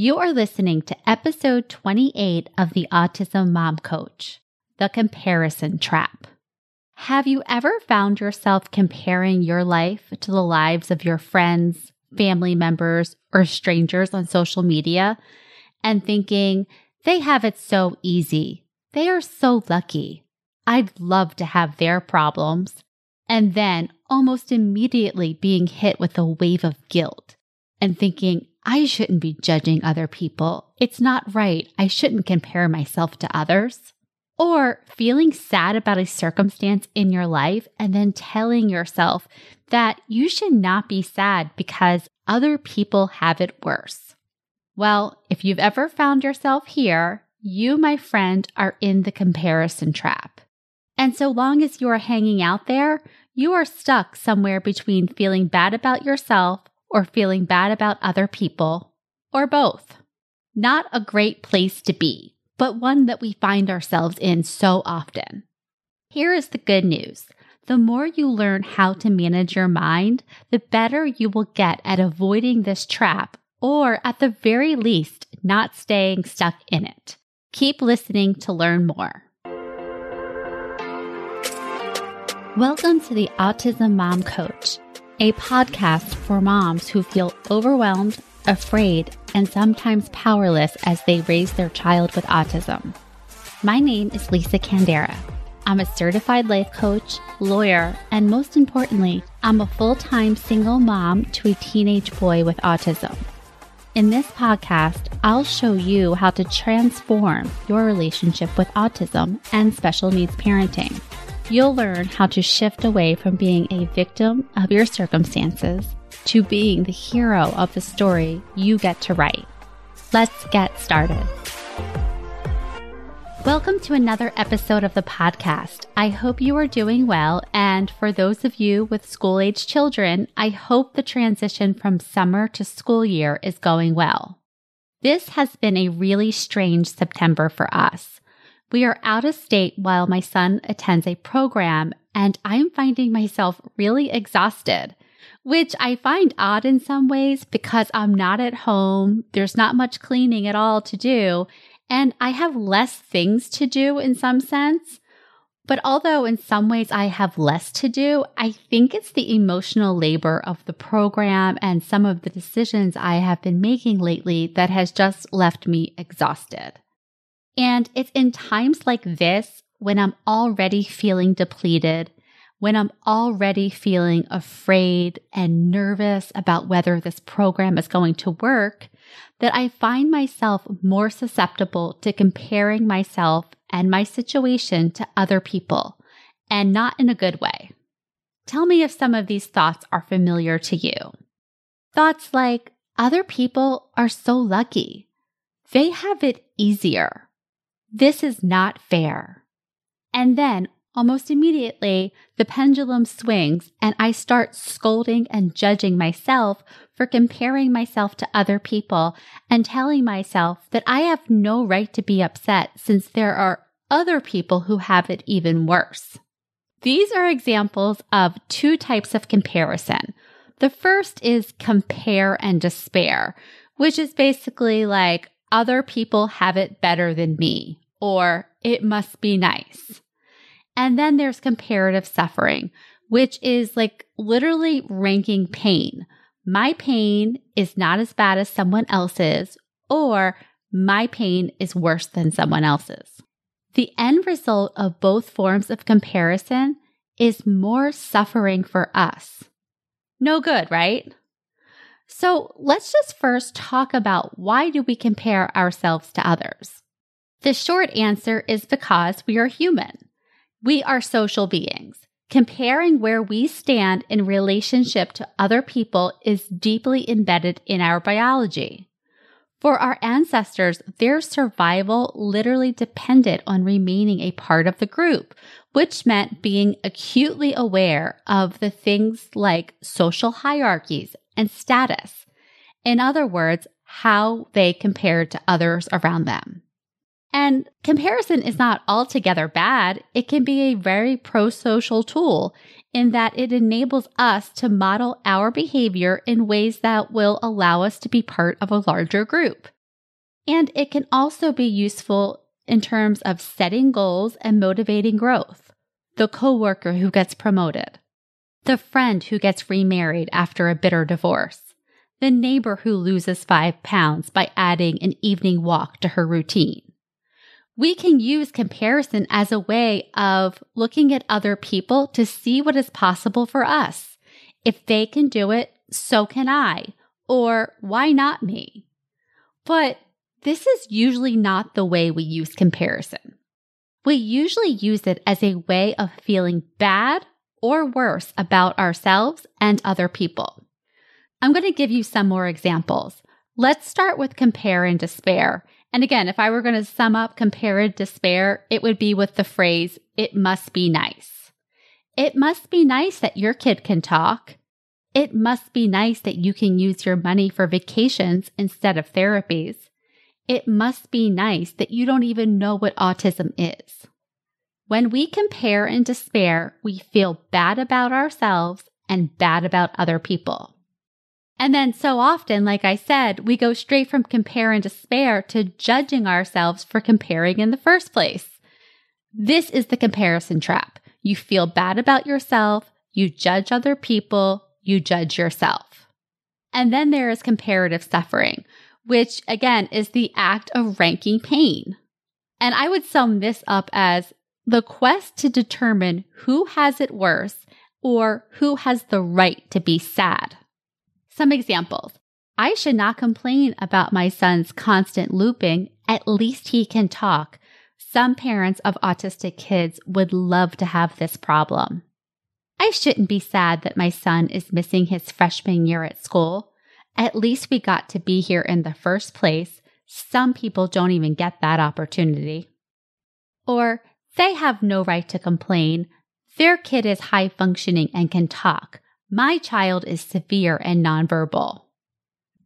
You are listening to episode 28 of the Autism Mom Coach The Comparison Trap. Have you ever found yourself comparing your life to the lives of your friends, family members, or strangers on social media and thinking, they have it so easy? They are so lucky. I'd love to have their problems. And then almost immediately being hit with a wave of guilt and thinking, I shouldn't be judging other people. It's not right. I shouldn't compare myself to others. Or feeling sad about a circumstance in your life and then telling yourself that you should not be sad because other people have it worse. Well, if you've ever found yourself here, you, my friend, are in the comparison trap. And so long as you are hanging out there, you are stuck somewhere between feeling bad about yourself or feeling bad about other people, or both. Not a great place to be, but one that we find ourselves in so often. Here is the good news. The more you learn how to manage your mind, the better you will get at avoiding this trap, or at the very least, not staying stuck in it. Keep listening to learn more. Welcome to the Autism Mom Coach, a podcast for moms who feel overwhelmed, afraid, and sometimes powerless as they raise their child with autism. My name is Lisa Candera. I'm a certified life coach, lawyer, and most importantly, I'm a full time single mom to a teenage boy with autism. In this podcast, I'll show you how to transform your relationship with autism and special needs parenting you'll learn how to shift away from being a victim of your circumstances to being the hero of the story you get to write. Let's get started. Welcome to another episode of the podcast. I hope you are doing well. And for those of you with school age children, I hope the transition from summer to school year is going well. This has been a really strange September for us. We are out of state while my son attends a program, and I'm finding myself really exhausted, which I find odd in some ways because I'm not at home. There's not much cleaning at all to do, and I have less things to do in some sense. But although in some ways I have less to do, I think it's the emotional labor of the program and some of the decisions I have been making lately that has just left me exhausted. And it's in times like this when I'm already feeling depleted, when I'm already feeling afraid and nervous about whether this program is going to work, that I find myself more susceptible to comparing myself and my situation to other people, and not in a good way. Tell me if some of these thoughts are familiar to you. Thoughts like, other people are so lucky. They have it easier. This is not fair. And then almost immediately, the pendulum swings and I start scolding and judging myself for comparing myself to other people and telling myself that I have no right to be upset since there are other people who have it even worse. These are examples of two types of comparison. The first is compare and despair, which is basically like, other people have it better than me, or it must be nice. And then there's comparative suffering, which is like literally ranking pain. My pain is not as bad as someone else's, or my pain is worse than someone else's. The end result of both forms of comparison is more suffering for us. No good, right? So let's just first talk about why do we compare ourselves to others? The short answer is because we are human. We are social beings. Comparing where we stand in relationship to other people is deeply embedded in our biology. For our ancestors, their survival literally depended on remaining a part of the group, which meant being acutely aware of the things like social hierarchies and status. In other words, how they compare to others around them. And comparison is not altogether bad. It can be a very pro social tool in that it enables us to model our behavior in ways that will allow us to be part of a larger group. And it can also be useful in terms of setting goals and motivating growth. The coworker who gets promoted, the friend who gets remarried after a bitter divorce, the neighbor who loses five pounds by adding an evening walk to her routine. We can use comparison as a way of looking at other people to see what is possible for us. If they can do it, so can I. Or why not me? But this is usually not the way we use comparison. We usually use it as a way of feeling bad or worse about ourselves and other people. I'm going to give you some more examples. Let's start with compare and despair. And again, if I were going to sum up compare and despair, it would be with the phrase, it must be nice. It must be nice that your kid can talk. It must be nice that you can use your money for vacations instead of therapies. It must be nice that you don't even know what autism is. When we compare and despair, we feel bad about ourselves and bad about other people. And then so often, like I said, we go straight from compare and despair to judging ourselves for comparing in the first place. This is the comparison trap. You feel bad about yourself, you judge other people, you judge yourself. And then there is comparative suffering, which again is the act of ranking pain. And I would sum this up as the quest to determine who has it worse or who has the right to be sad. Some examples. I should not complain about my son's constant looping. At least he can talk. Some parents of autistic kids would love to have this problem. I shouldn't be sad that my son is missing his freshman year at school. At least we got to be here in the first place. Some people don't even get that opportunity. Or they have no right to complain. Their kid is high functioning and can talk. My child is severe and nonverbal.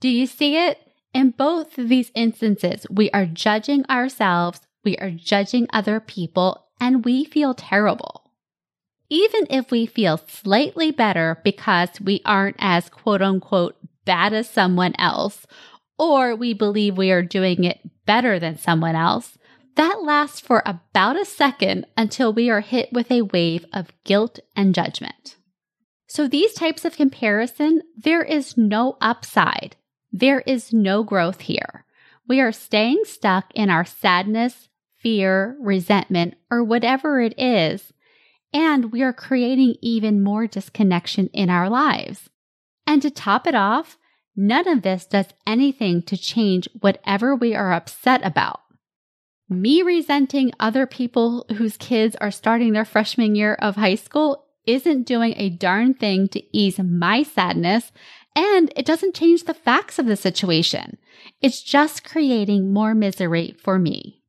Do you see it? In both these instances, we are judging ourselves, we are judging other people, and we feel terrible. Even if we feel slightly better because we aren't as quote unquote bad as someone else, or we believe we are doing it better than someone else, that lasts for about a second until we are hit with a wave of guilt and judgment. So these types of comparison, there is no upside. There is no growth here. We are staying stuck in our sadness, fear, resentment, or whatever it is, and we are creating even more disconnection in our lives. And to top it off, none of this does anything to change whatever we are upset about. Me resenting other people whose kids are starting their freshman year of high school isn't doing a darn thing to ease my sadness, and it doesn't change the facts of the situation. It's just creating more misery for me.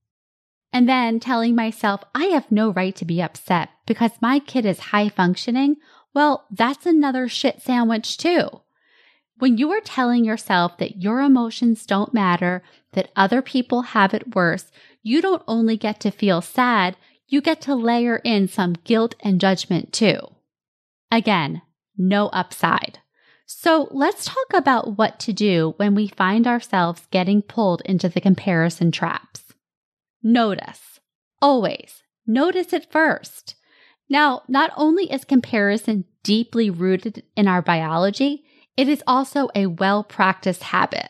And then telling myself I have no right to be upset because my kid is high functioning, well, that's another shit sandwich too. When you are telling yourself that your emotions don't matter, that other people have it worse, you don't only get to feel sad, you get to layer in some guilt and judgment too. Again, no upside. So let's talk about what to do when we find ourselves getting pulled into the comparison traps. Notice. Always. Notice it first. Now, not only is comparison deeply rooted in our biology, it is also a well practiced habit.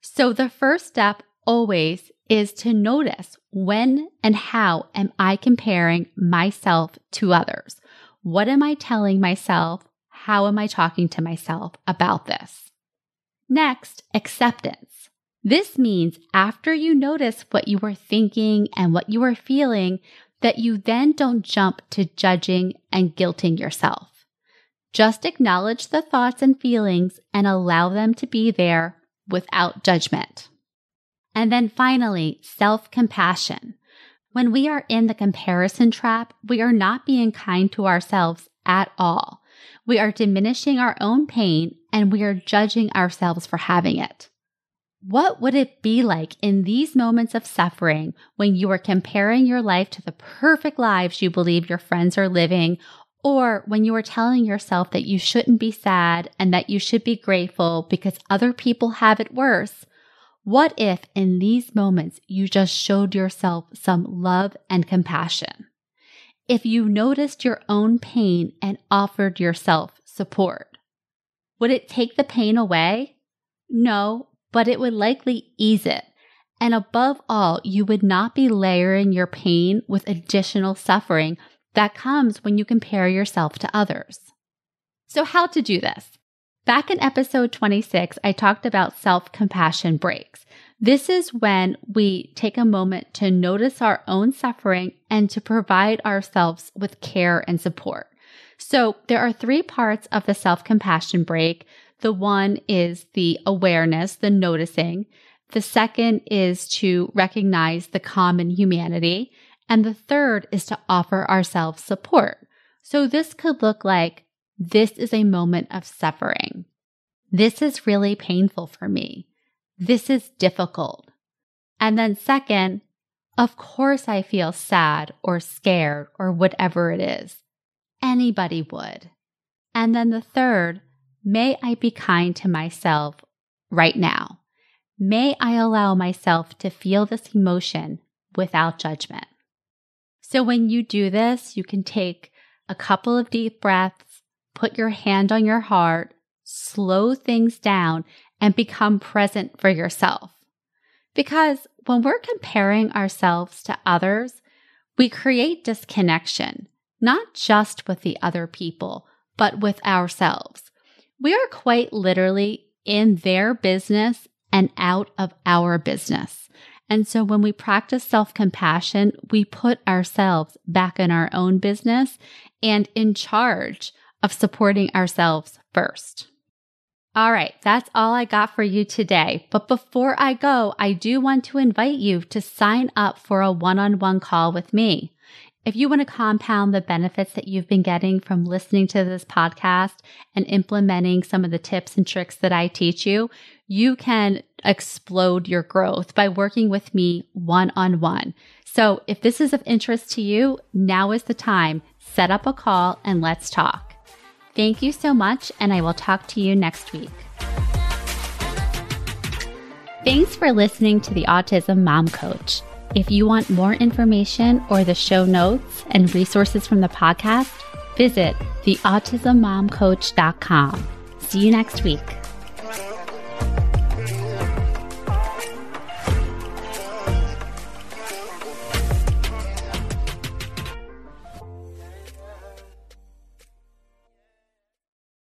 So the first step always is to notice when and how am I comparing myself to others? What am I telling myself? How am I talking to myself about this? Next, acceptance. This means after you notice what you are thinking and what you are feeling, that you then don't jump to judging and guilting yourself. Just acknowledge the thoughts and feelings and allow them to be there without judgment. And then finally, self compassion. When we are in the comparison trap, we are not being kind to ourselves at all. We are diminishing our own pain and we are judging ourselves for having it. What would it be like in these moments of suffering when you are comparing your life to the perfect lives you believe your friends are living, or when you are telling yourself that you shouldn't be sad and that you should be grateful because other people have it worse? What if in these moments you just showed yourself some love and compassion? If you noticed your own pain and offered yourself support? Would it take the pain away? No, but it would likely ease it. And above all, you would not be layering your pain with additional suffering that comes when you compare yourself to others. So, how to do this? Back in episode 26, I talked about self compassion breaks. This is when we take a moment to notice our own suffering and to provide ourselves with care and support. So, there are three parts of the self compassion break. The one is the awareness, the noticing. The second is to recognize the common humanity. And the third is to offer ourselves support. So this could look like this is a moment of suffering. This is really painful for me. This is difficult. And then second, of course I feel sad or scared or whatever it is. Anybody would. And then the third, may I be kind to myself right now. May I allow myself to feel this emotion without judgment. So when you do this, you can take a couple of deep breaths, put your hand on your heart, slow things down, and become present for yourself. Because when we're comparing ourselves to others, we create disconnection, not just with the other people, but with ourselves. We are quite literally in their business and out of our business. And so when we practice self compassion, we put ourselves back in our own business and in charge of supporting ourselves first. All right, that's all I got for you today. But before I go, I do want to invite you to sign up for a one on one call with me. If you want to compound the benefits that you've been getting from listening to this podcast and implementing some of the tips and tricks that I teach you, you can explode your growth by working with me one on one. So if this is of interest to you, now is the time. Set up a call and let's talk. Thank you so much, and I will talk to you next week. Thanks for listening to the Autism Mom Coach. If you want more information or the show notes and resources from the podcast, visit theautismmomcoach.com. See you next week.